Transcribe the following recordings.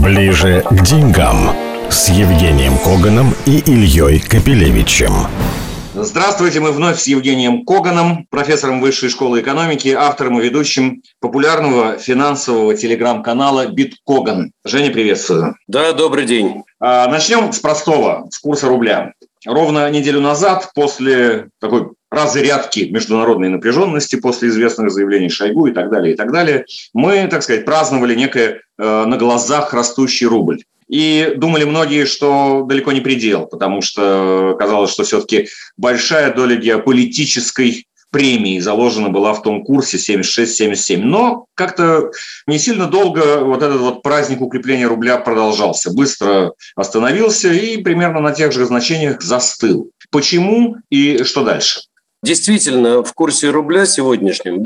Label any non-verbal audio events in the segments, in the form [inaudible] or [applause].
Ближе к деньгам с Евгением Коганом и Ильей Капелевичем. Здравствуйте, мы вновь с Евгением Коганом, профессором Высшей школы экономики, автором и ведущим популярного финансового телеграм-канала «Биткоган». Женя, приветствую. Да, добрый день. А, начнем с простого, с курса рубля. Ровно неделю назад, после такой разрядки международной напряженности, после известных заявлений Шойгу и так далее, и так далее, мы, так сказать, праздновали некое э, на глазах растущий рубль. И думали многие, что далеко не предел, потому что казалось, что все-таки большая доля геополитической премии заложена была в том курсе 76-77. Но как-то не сильно долго вот этот вот праздник укрепления рубля продолжался. Быстро остановился и примерно на тех же значениях застыл. Почему и что дальше? Действительно, в курсе рубля сегодняшнем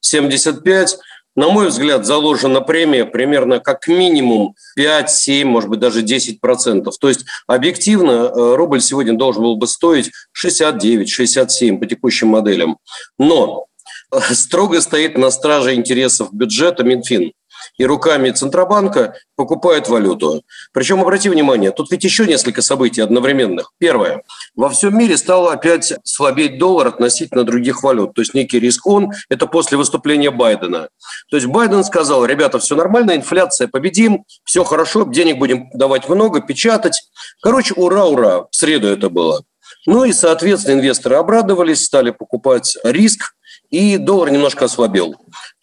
75 на мой взгляд, заложена премия примерно как минимум 5-7, может быть, даже 10%. То есть объективно э, рубль сегодня должен был бы стоить 69-67 по текущим моделям. Но э, строго стоит на страже интересов бюджета Минфин и руками Центробанка покупают валюту. Причем, обрати внимание, тут ведь еще несколько событий одновременных. Первое. Во всем мире стал опять слабеть доллар относительно других валют. То есть некий риск он. Это после выступления Байдена. То есть Байден сказал, ребята, все нормально, инфляция победим, все хорошо, денег будем давать много, печатать. Короче, ура, ура. В среду это было. Ну и, соответственно, инвесторы обрадовались, стали покупать риск, и доллар немножко ослабел.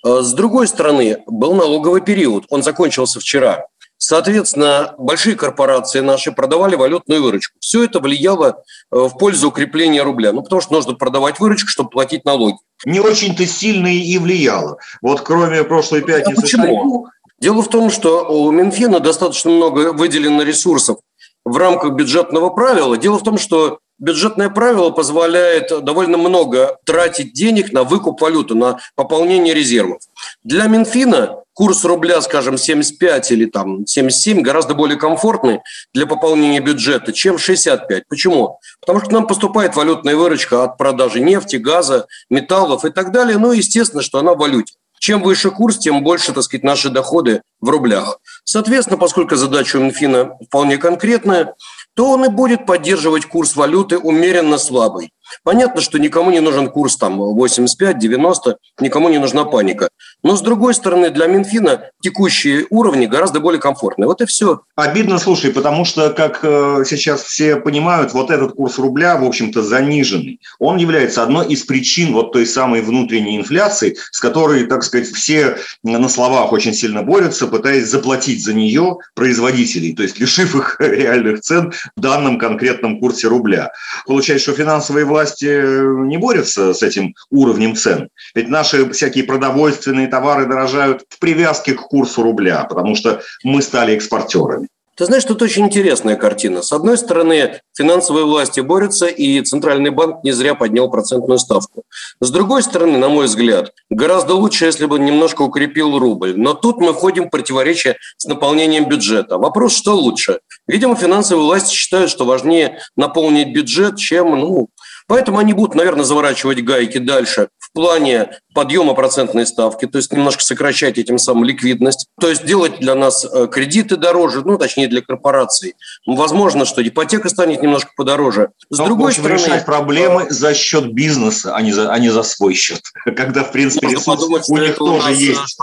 Э, с другой стороны, был налоговый период, он закончился вчера. Соответственно, большие корпорации наши продавали валютную выручку. Все это влияло э, в пользу укрепления рубля. Ну, потому что нужно продавать выручку, чтобы платить налоги. Не очень-то сильно и влияло. Вот кроме прошлой пятницы... А почему? Дело в том, что у Минфина достаточно много выделено ресурсов в рамках бюджетного правила. Дело в том, что бюджетное правило позволяет довольно много тратить денег на выкуп валюты, на пополнение резервов. Для Минфина курс рубля, скажем, 75 или там 77 гораздо более комфортный для пополнения бюджета, чем 65. Почему? Потому что к нам поступает валютная выручка от продажи нефти, газа, металлов и так далее. Ну, естественно, что она в валюте. Чем выше курс, тем больше, так сказать, наши доходы в рублях. Соответственно, поскольку задача у Минфина вполне конкретная, то он и будет поддерживать курс валюты умеренно слабый. Понятно, что никому не нужен курс там 85-90, никому не нужна паника. Но, с другой стороны, для Минфина текущие уровни гораздо более комфортные. Вот и все. Обидно, слушай, потому что, как э, сейчас все понимают, вот этот курс рубля, в общем-то, заниженный. Он является одной из причин вот той самой внутренней инфляции, с которой, так сказать, все на словах очень сильно борются, пытаясь заплатить за нее производителей, то есть лишив их [laughs] реальных цен в данном конкретном курсе рубля. Получается, что финансовые власти не борются с этим уровнем цен. Ведь наши всякие продовольственные товары дорожают в привязке к курсу рубля, потому что мы стали экспортерами. Ты знаешь, тут очень интересная картина. С одной стороны, финансовые власти борются, и Центральный банк не зря поднял процентную ставку. С другой стороны, на мой взгляд, гораздо лучше, если бы немножко укрепил рубль. Но тут мы входим в противоречие с наполнением бюджета. Вопрос, что лучше? Видимо, финансовые власти считают, что важнее наполнить бюджет, чем ну, Поэтому они будут, наверное, заворачивать гайки дальше в плане подъема процентной ставки, то есть немножко сокращать этим самым ликвидность, то есть делать для нас э, кредиты дороже, ну, точнее, для корпораций. Возможно, что ипотека станет немножко подороже. С Но другой стороны... решать проблемы э, за счет бизнеса, а не за, а не за свой счет. [laughs] Когда, в принципе, ресурс подумать, у них тоже есть.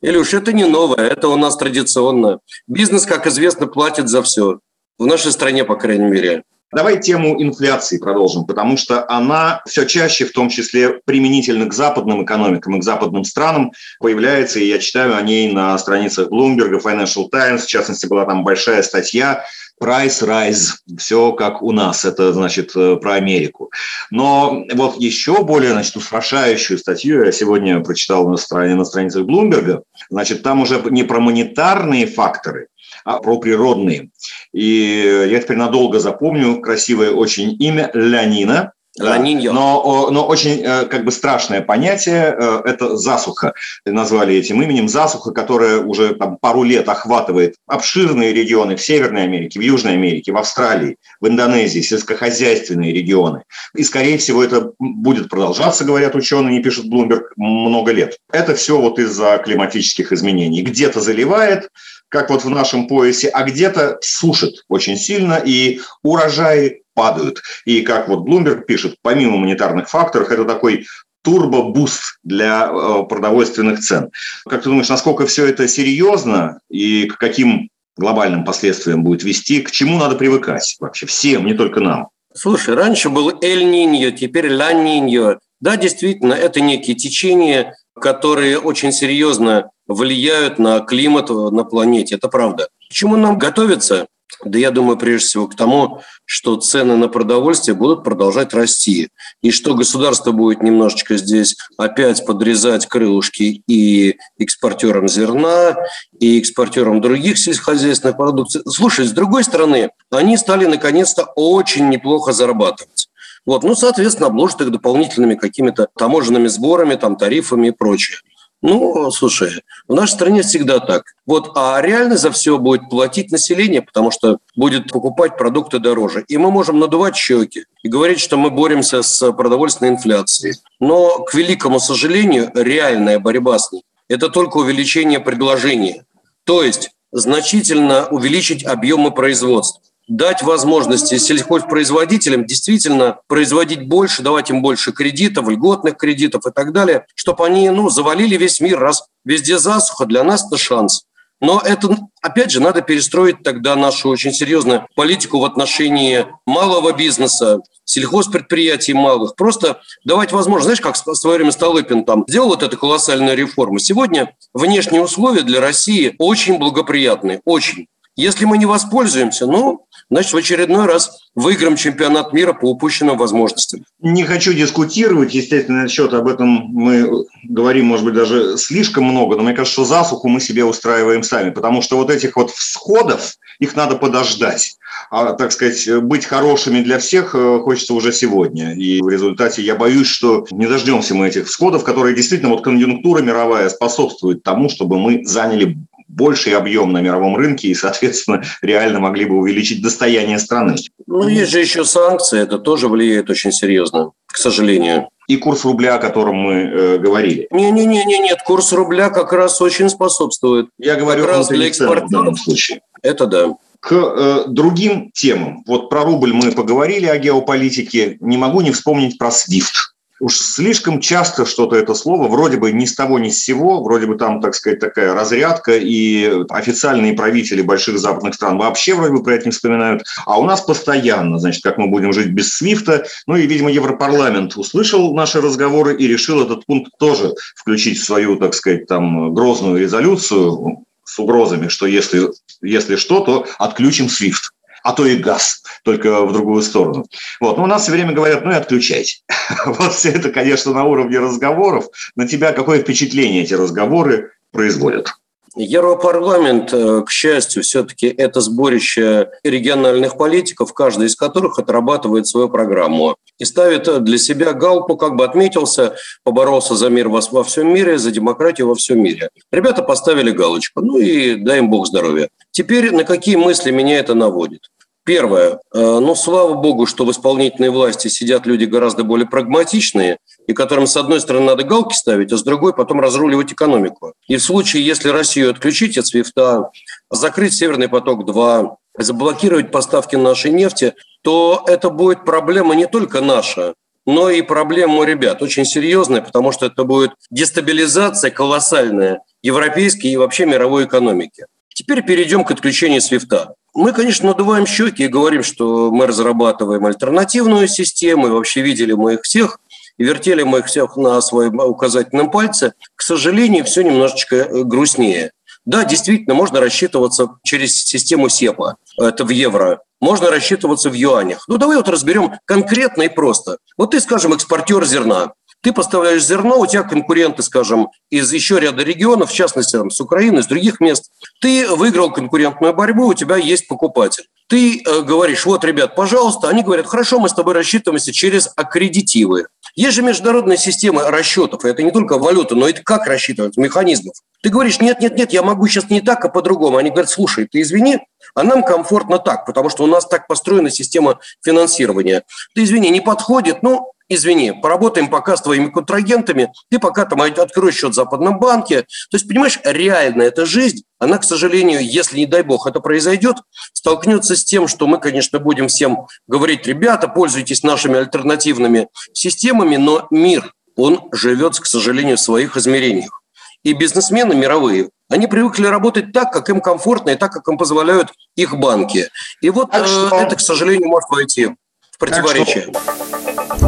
Илюш, это не новое, это у нас традиционно. Бизнес, как известно, платит за все. В нашей стране, по крайней мере. Давай тему инфляции продолжим, потому что она все чаще, в том числе применительно к западным экономикам и к западным странам, появляется, и я читаю о ней на страницах Bloomberg, Financial Times, в частности, была там большая статья Price Rise, все как у нас, это значит э, про Америку. Но вот еще более значит, устрашающую статью я сегодня прочитал на, стране, на страницах Bloomberg, значит, там уже не про монетарные факторы, а про природные. И я теперь надолго запомню красивое очень имя Леонина, Ланиньо. Но, но очень э, как бы страшное понятие э, – это засуха. Назвали этим именем засуха, которая уже там, пару лет охватывает обширные регионы в Северной Америке, в Южной Америке, в Австралии, в Индонезии, сельскохозяйственные регионы. И, скорее всего, это будет продолжаться, говорят ученые, не пишут Bloomberg, много лет. Это все вот из-за климатических изменений. Где-то заливает, как вот в нашем поясе, а где-то сушит очень сильно, и урожаи падают. И как вот Bloomberg пишет, помимо монетарных факторов, это такой турбо-буст для э, продовольственных цен. Как ты думаешь, насколько все это серьезно и к каким глобальным последствиям будет вести, к чему надо привыкать вообще всем, не только нам? Слушай, раньше был Эль-Ниньо, теперь Ла-Ниньо. Да, действительно, это некие течения, которые очень серьезно влияют на климат на планете. Это правда. К чему нам готовиться? Да я думаю, прежде всего, к тому, что цены на продовольствие будут продолжать расти. И что государство будет немножечко здесь опять подрезать крылышки и экспортерам зерна, и экспортерам других сельскохозяйственных продуктов. Слушай, с другой стороны, они стали наконец-то очень неплохо зарабатывать. Вот, ну, соответственно, обложат их дополнительными какими-то таможенными сборами, там, тарифами и прочее. Ну, слушай, в нашей стране всегда так. Вот, а реально за все будет платить население, потому что будет покупать продукты дороже. И мы можем надувать щеки и говорить, что мы боремся с продовольственной инфляцией. Но, к великому сожалению, реальная борьба с ней – это только увеличение предложения. То есть значительно увеличить объемы производства дать возможности сельхозпроизводителям действительно производить больше, давать им больше кредитов, льготных кредитов и так далее, чтобы они ну, завалили весь мир, раз везде засуха, для нас это шанс. Но это, опять же, надо перестроить тогда нашу очень серьезную политику в отношении малого бизнеса, сельхозпредприятий малых. Просто давать возможность, знаешь, как в свое время Столыпин там сделал вот эту колоссальную реформу. Сегодня внешние условия для России очень благоприятные, очень. Если мы не воспользуемся, ну, значит, в очередной раз выиграем чемпионат мира по упущенным возможностям. Не хочу дискутировать, естественно, насчет об этом мы говорим, может быть, даже слишком много, но мне кажется, что засуху мы себе устраиваем сами, потому что вот этих вот всходов, их надо подождать. А, так сказать, быть хорошими для всех э, хочется уже сегодня. И в результате я боюсь, что не дождемся мы этих всходов, которые действительно, вот конъюнктура мировая способствует тому, чтобы мы заняли больший объем на мировом рынке и, соответственно, реально могли бы увеличить достояние страны. Ну, есть же еще санкции, это тоже влияет очень серьезно, к сожалению. И курс рубля, о котором мы э, говорили. Не-не-не, нет, курс рубля как раз очень способствует. Я говорю как раз для экспортеров в данном случае. Это да. К э, другим темам. Вот про рубль мы поговорили о геополитике. Не могу не вспомнить про SWIFT уж слишком часто что-то это слово, вроде бы ни с того ни с сего, вроде бы там, так сказать, такая разрядка, и официальные правители больших западных стран вообще вроде бы про это не вспоминают, а у нас постоянно, значит, как мы будем жить без Свифта, ну и, видимо, Европарламент услышал наши разговоры и решил этот пункт тоже включить в свою, так сказать, там, грозную резолюцию с угрозами, что если, если что, то отключим Свифт а то и газ, только в другую сторону. Вот. Но у нас все время говорят, ну и отключайте. [laughs] Вот все это, конечно, на уровне разговоров. На тебя какое впечатление эти разговоры производят? Европарламент, э, к счастью, все-таки это сборище региональных политиков, каждый из которых отрабатывает свою программу и ставит для себя галку, как бы отметился, поборолся за мир во всем мире, за демократию во всем мире. Ребята поставили галочку, ну и дай им бог здоровья. Теперь на какие мысли меня это наводит? Первое. Э, ну, слава богу, что в исполнительной власти сидят люди гораздо более прагматичные, и которым, с одной стороны, надо галки ставить, а с другой потом разруливать экономику. И в случае, если Россию отключить от СВИФТа, закрыть «Северный поток-2», заблокировать поставки нашей нефти, то это будет проблема не только наша, но и проблема у ребят очень серьезная, потому что это будет дестабилизация колоссальная европейской и вообще мировой экономики. Теперь перейдем к отключению свифта. Мы, конечно, надуваем щеки и говорим, что мы разрабатываем альтернативную систему, и вообще видели мы их всех, и вертели мы их всех на своем указательном пальце. К сожалению, все немножечко э, грустнее. Да, действительно, можно рассчитываться через систему СЕПА, это в евро. Можно рассчитываться в юанях. Ну, давай вот разберем конкретно и просто. Вот ты, скажем, экспортер зерна. Ты поставляешь зерно, у тебя конкуренты, скажем, из еще ряда регионов, в частности, там, с Украины, с других мест. Ты выиграл конкурентную борьбу, у тебя есть покупатель. Ты э, говоришь, вот, ребят, пожалуйста. Они говорят, хорошо, мы с тобой рассчитываемся через аккредитивы. Есть же международная система расчетов, и это не только валюта, но это как рассчитывать, механизмов. Ты говоришь, нет, нет, нет, я могу сейчас не так, а по-другому. Они говорят, слушай, ты извини, а нам комфортно так, потому что у нас так построена система финансирования. Ты извини, не подходит, ну, извини, поработаем пока с твоими контрагентами, ты пока там откроешь счет в западном банке. То есть, понимаешь, реально эта жизнь, она, к сожалению, если, не дай бог, это произойдет, столкнется с тем, что мы, конечно, будем всем говорить, ребята, пользуйтесь нашими альтернативными системами, но мир, он живет, к сожалению, в своих измерениях. И бизнесмены мировые, они привыкли работать так, как им комфортно и так, как им позволяют их банки. И вот э, это, к сожалению, может войти в противоречие.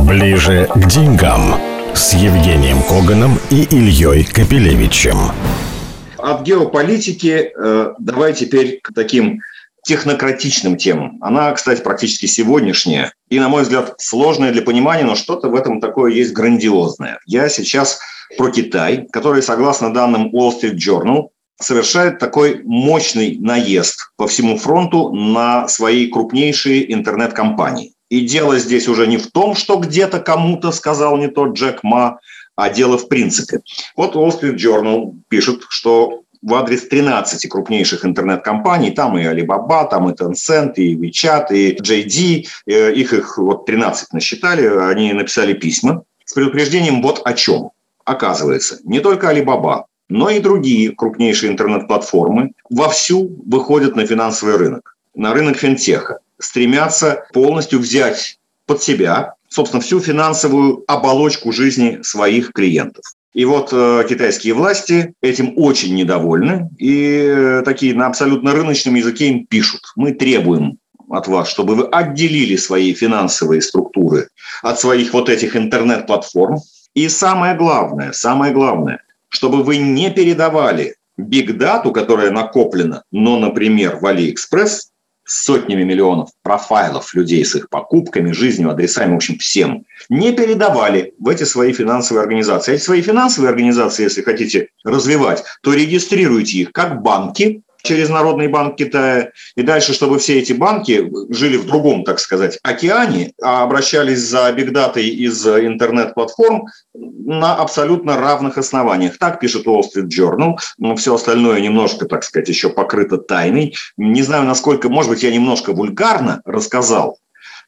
Ближе к деньгам с Евгением Коганом и Ильей Капелевичем. От геополитики э, давай теперь к таким технократичным темам. Она, кстати, практически сегодняшняя и, на мой взгляд, сложная для понимания, но что-то в этом такое есть грандиозное. Я сейчас про Китай, который, согласно данным Wall Street Journal, совершает такой мощный наезд по всему фронту на свои крупнейшие интернет-компании. И дело здесь уже не в том, что где-то кому-то сказал не тот Джек Ма, а дело в принципе. Вот Wall Street Journal пишет, что в адрес 13 крупнейших интернет-компаний, там и Alibaba, там и Tencent, и WeChat, и JD, э, их, их вот 13 насчитали, они написали письма с предупреждением вот о чем. Оказывается, не только Alibaba, но и другие крупнейшие интернет-платформы вовсю выходят на финансовый рынок, на рынок финтеха, стремятся полностью взять под себя, собственно, всю финансовую оболочку жизни своих клиентов. И вот э, китайские власти этим очень недовольны и э, такие на абсолютно рыночном языке им пишут. Мы требуем от вас, чтобы вы отделили свои финансовые структуры от своих вот этих интернет-платформ. И самое главное, самое главное, чтобы вы не передавали бигдату, которая накоплена, но, например, в Сотнями миллионов профайлов людей с их покупками, жизнью, адресами, в общем, всем, не передавали в эти свои финансовые организации. Эти свои финансовые организации, если хотите развивать, то регистрируйте их как банки, через Народный банк Китая. И дальше, чтобы все эти банки жили в другом, так сказать, океане, а обращались за бигдатой из интернет-платформ на абсолютно равных основаниях. Так пишет Wall Street Journal. Но все остальное немножко, так сказать, еще покрыто тайной. Не знаю, насколько, может быть, я немножко вульгарно рассказал,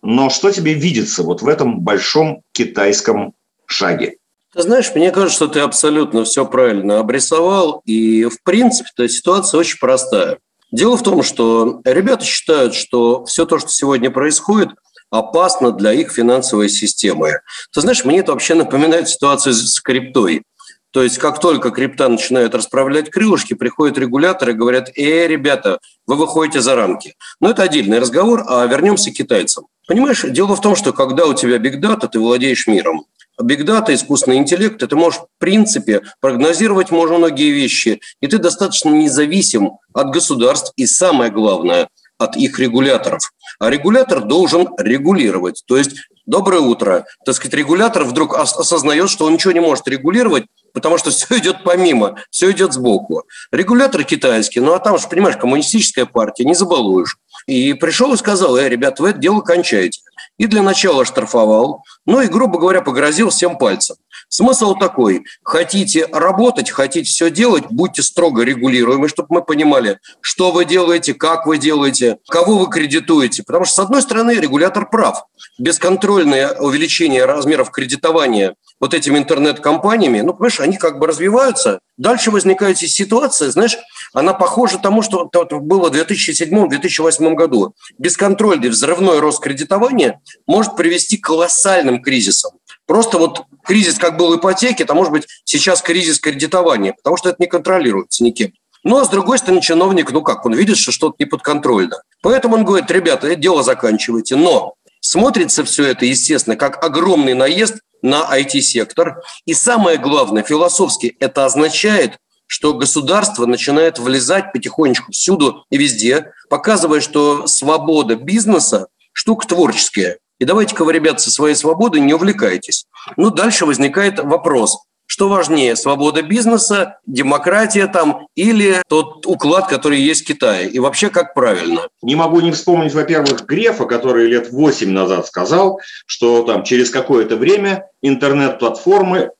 но что тебе видится вот в этом большом китайском шаге? Ты знаешь, мне кажется, что ты абсолютно все правильно обрисовал. И, в принципе, эта ситуация очень простая. Дело в том, что ребята считают, что все то, что сегодня происходит, опасно для их финансовой системы. Ты знаешь, мне это вообще напоминает ситуацию с криптой. То есть, как только крипта начинает расправлять крылышки, приходят регуляторы и говорят, э, ребята, вы выходите за рамки. Но это отдельный разговор, а вернемся к китайцам. Понимаешь, дело в том, что когда у тебя бигдата, ты владеешь миром. Бигдата, искусственный интеллект, ты можешь, в принципе, прогнозировать можно многие вещи, и ты достаточно независим от государств, и самое главное, от их регуляторов. А регулятор должен регулировать. То есть, доброе утро. Так сказать, регулятор вдруг осознает, что он ничего не может регулировать, потому что [laughs] все идет помимо, все идет сбоку. Регулятор китайский, ну а там же, понимаешь, коммунистическая партия, не забалуешь. И пришел и сказал, э, ребята, вы это дело кончаете и для начала штрафовал, ну и, грубо говоря, погрозил всем пальцем. Смысл такой, хотите работать, хотите все делать, будьте строго регулируемы, чтобы мы понимали, что вы делаете, как вы делаете, кого вы кредитуете. Потому что, с одной стороны, регулятор прав. Бесконтрольное увеличение размеров кредитования вот этими интернет-компаниями, ну, понимаешь, они как бы развиваются. Дальше возникает ситуация, знаешь, она похожа тому, что было в 2007-2008 году. Бесконтрольный взрывной рост кредитования может привести к колоссальным кризисам. Просто вот кризис, как был ипотеки, это может быть сейчас кризис кредитования, потому что это не контролируется никем. Ну, а с другой стороны, чиновник, ну как, он видит, что что-то не подконтрольно. Поэтому он говорит, ребята, это дело заканчивайте. Но смотрится все это, естественно, как огромный наезд на IT-сектор. И самое главное, философски это означает, что государство начинает влезать потихонечку всюду и везде, показывая, что свобода бизнеса – штука творческая. И давайте-ка вы, ребят, со своей свободой не увлекайтесь. Ну, дальше возникает вопрос. Что важнее, свобода бизнеса, демократия там или тот уклад, который есть в Китае? И вообще, как правильно? Не могу не вспомнить, во-первых, Грефа, который лет 8 назад сказал, что там через какое-то время интернет-платформы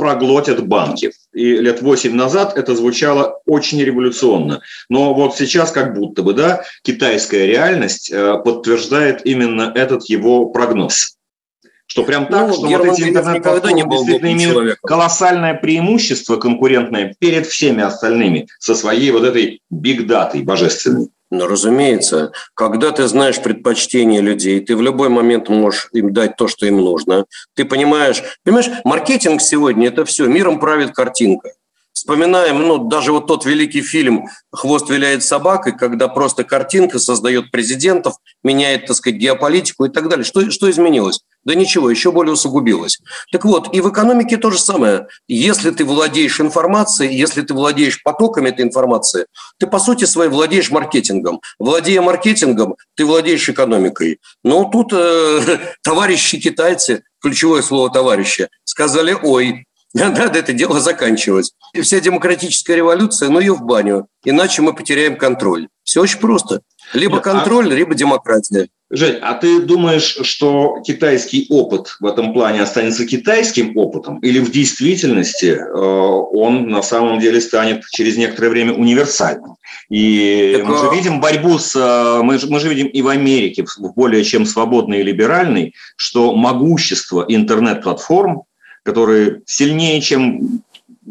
проглотят банки. И лет 8 назад это звучало очень революционно. Но вот сейчас как будто бы, да, китайская реальность э, подтверждает именно этот его прогноз Что прям так, ну, что Герман вот эти интернет-платформы действительно имеют человеком. колоссальное преимущество конкурентное перед всеми остальными со своей вот этой бигдатой божественной. Ну, разумеется, когда ты знаешь предпочтения людей, ты в любой момент можешь им дать то, что им нужно. Ты понимаешь, понимаешь, маркетинг сегодня – это все, миром правит картинка. Вспоминаем, ну, даже вот тот великий фильм «Хвост виляет собакой», когда просто картинка создает президентов, меняет, так сказать, геополитику и так далее. Что, что изменилось? Да ничего, еще более усугубилось. Так вот, и в экономике то же самое. Если ты владеешь информацией, если ты владеешь потоками этой информации, ты, по сути своей, владеешь маркетингом. Владея маркетингом, ты владеешь экономикой. Но тут э, [laughs] товарищи китайцы, ключевое слово «товарищи», сказали, ой, [laughs] надо это дело заканчивать. И вся демократическая революция, ну ее в баню, иначе мы потеряем контроль. Все очень просто. Либо а контроль, а... либо демократия. Жень, а ты думаешь, что китайский опыт в этом плане останется китайским опытом, или в действительности э, он на самом деле станет через некоторое время универсальным? И так, мы же видим борьбу с... Э, мы же, мы же видим и в Америке, в более чем свободной и либеральной, что могущество интернет-платформ которые сильнее, чем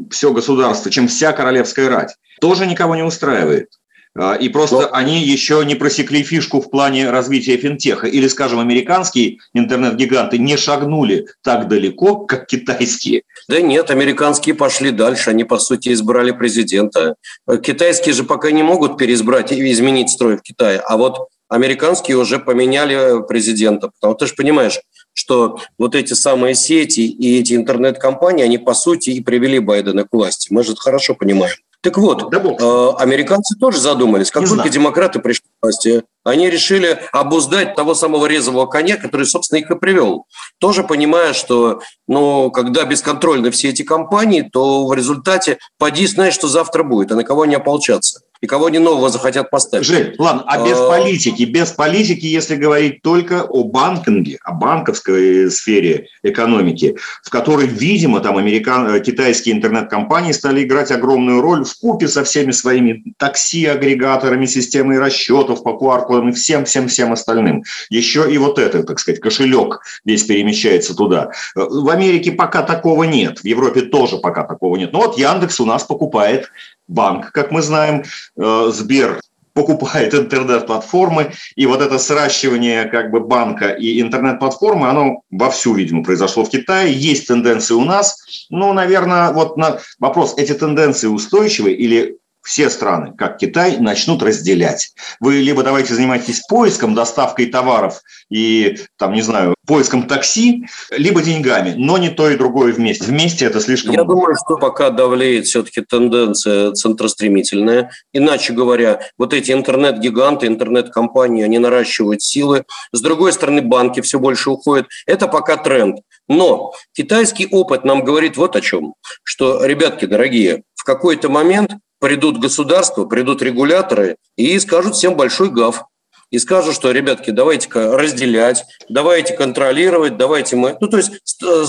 все государство, чем вся королевская рать, тоже никого не устраивает. А, и просто Но... они еще не просекли фишку в плане развития финтеха. Или, скажем, американские интернет-гиганты не шагнули так далеко, как китайские. Да нет, американские пошли дальше. Они, по сути, избрали президента. Китайские же пока не могут переизбрать и изменить строй в Китае. А вот американские уже поменяли президента. Потому что ты же понимаешь, что вот эти самые сети и эти интернет-компании, они по сути и привели Байдена к власти. Мы же это хорошо понимаем. Так вот, да э, американцы тоже задумались. Как Не только знаю. демократы пришли к власти, они решили обуздать того самого резвого коня, который, собственно, их и привел. Тоже понимая, что ну, когда бесконтрольны все эти компании, то в результате поди знаешь, что завтра будет, а на кого не ополчаться и кого они нового захотят поставить. Жень, ладно, а без а... политики, без политики, если говорить только о банкинге, о банковской сфере экономики, в которой, видимо, там американ... китайские интернет-компании стали играть огромную роль в купе со всеми своими такси-агрегаторами, системой расчетов по QR-кодам и всем-всем-всем остальным. Еще и вот это, так сказать, кошелек весь перемещается туда. В Америке пока такого нет, в Европе тоже пока такого нет. Но вот Яндекс у нас покупает банк, как мы знаем, э, Сбер покупает интернет-платформы, и вот это сращивание как бы банка и интернет-платформы, оно вовсю, видимо, произошло в Китае. Есть тенденции у нас, но, наверное, вот на вопрос, эти тенденции устойчивы или все страны, как Китай, начнут разделять. Вы либо давайте занимайтесь поиском, доставкой товаров и, там, не знаю, поиском такси, либо деньгами, но не то и другое вместе. Вместе это слишком... Я думаю, что пока давлеет все-таки тенденция центростремительная. Иначе говоря, вот эти интернет-гиганты, интернет-компании, они наращивают силы. С другой стороны, банки все больше уходят. Это пока тренд. Но китайский опыт нам говорит вот о чем, что, ребятки дорогие, в какой-то момент придут государства, придут регуляторы и скажут всем большой гав. И скажут, что, ребятки, давайте-ка разделять, давайте контролировать, давайте мы... Ну, то есть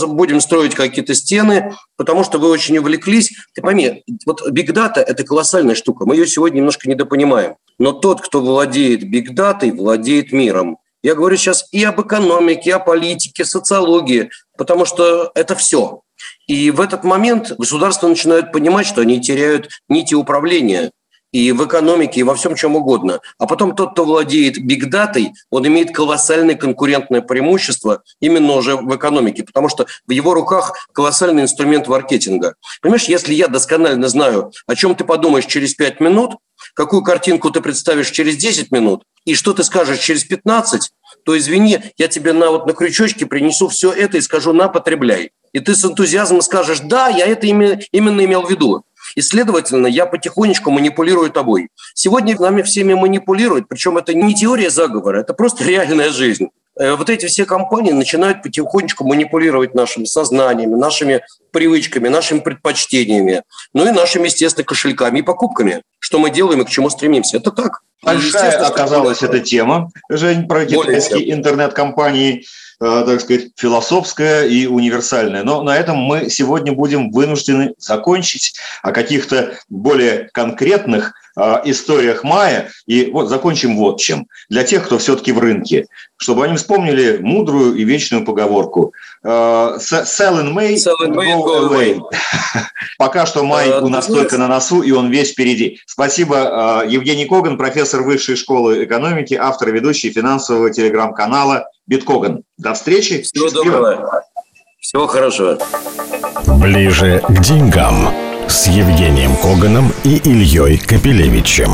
будем строить какие-то стены, потому что вы очень увлеклись. Ты пойми, вот Data – это колоссальная штука. Мы ее сегодня немножко недопонимаем. Но тот, кто владеет Data, владеет миром. Я говорю сейчас и об экономике, и о политике, социологии, потому что это все. И в этот момент государства начинают понимать, что они теряют нити управления и в экономике, и во всем чем угодно. А потом тот, кто владеет бигдатой, он имеет колоссальное конкурентное преимущество именно уже в экономике, потому что в его руках колоссальный инструмент маркетинга. Понимаешь, если я досконально знаю, о чем ты подумаешь через 5 минут, какую картинку ты представишь через 10 минут, и что ты скажешь через 15, то извини, я тебе на, вот, на крючочке принесу все это и скажу, на, потребляй и ты с энтузиазмом скажешь, да, я это именно имел в виду. И, следовательно, я потихонечку манипулирую тобой. Сегодня нами всеми манипулируют, причем это не теория заговора, это просто реальная жизнь. Э, вот эти все компании начинают потихонечку манипулировать нашими сознаниями, нашими привычками, нашими предпочтениями, ну и нашими, естественно, кошельками и покупками. Что мы делаем и к чему стремимся. Это так. Большая оказалась эта тема, Жень, про китайские интернет-компании. Э, так сказать, философская и универсальная. Но на этом мы сегодня будем вынуждены закончить. О каких-то более конкретных историях мая. И вот закончим вот чем. Для тех, кто все-таки в рынке, чтобы они вспомнили мудрую и вечную поговорку. Э, sell in May, Sell in May go away. [laughs] Пока что май Э, у нас ты только на носу, и он весь впереди. Спасибо. Э, Евгений Коган, профессор Высшей школы экономики, автор и ведущий финансового телеграм-канала Биткоган. До встречи. Всего Счастливо. доброго. Всего хорошего. Ближе к деньгам с Евгением Коганом и Ильей Капелевичем.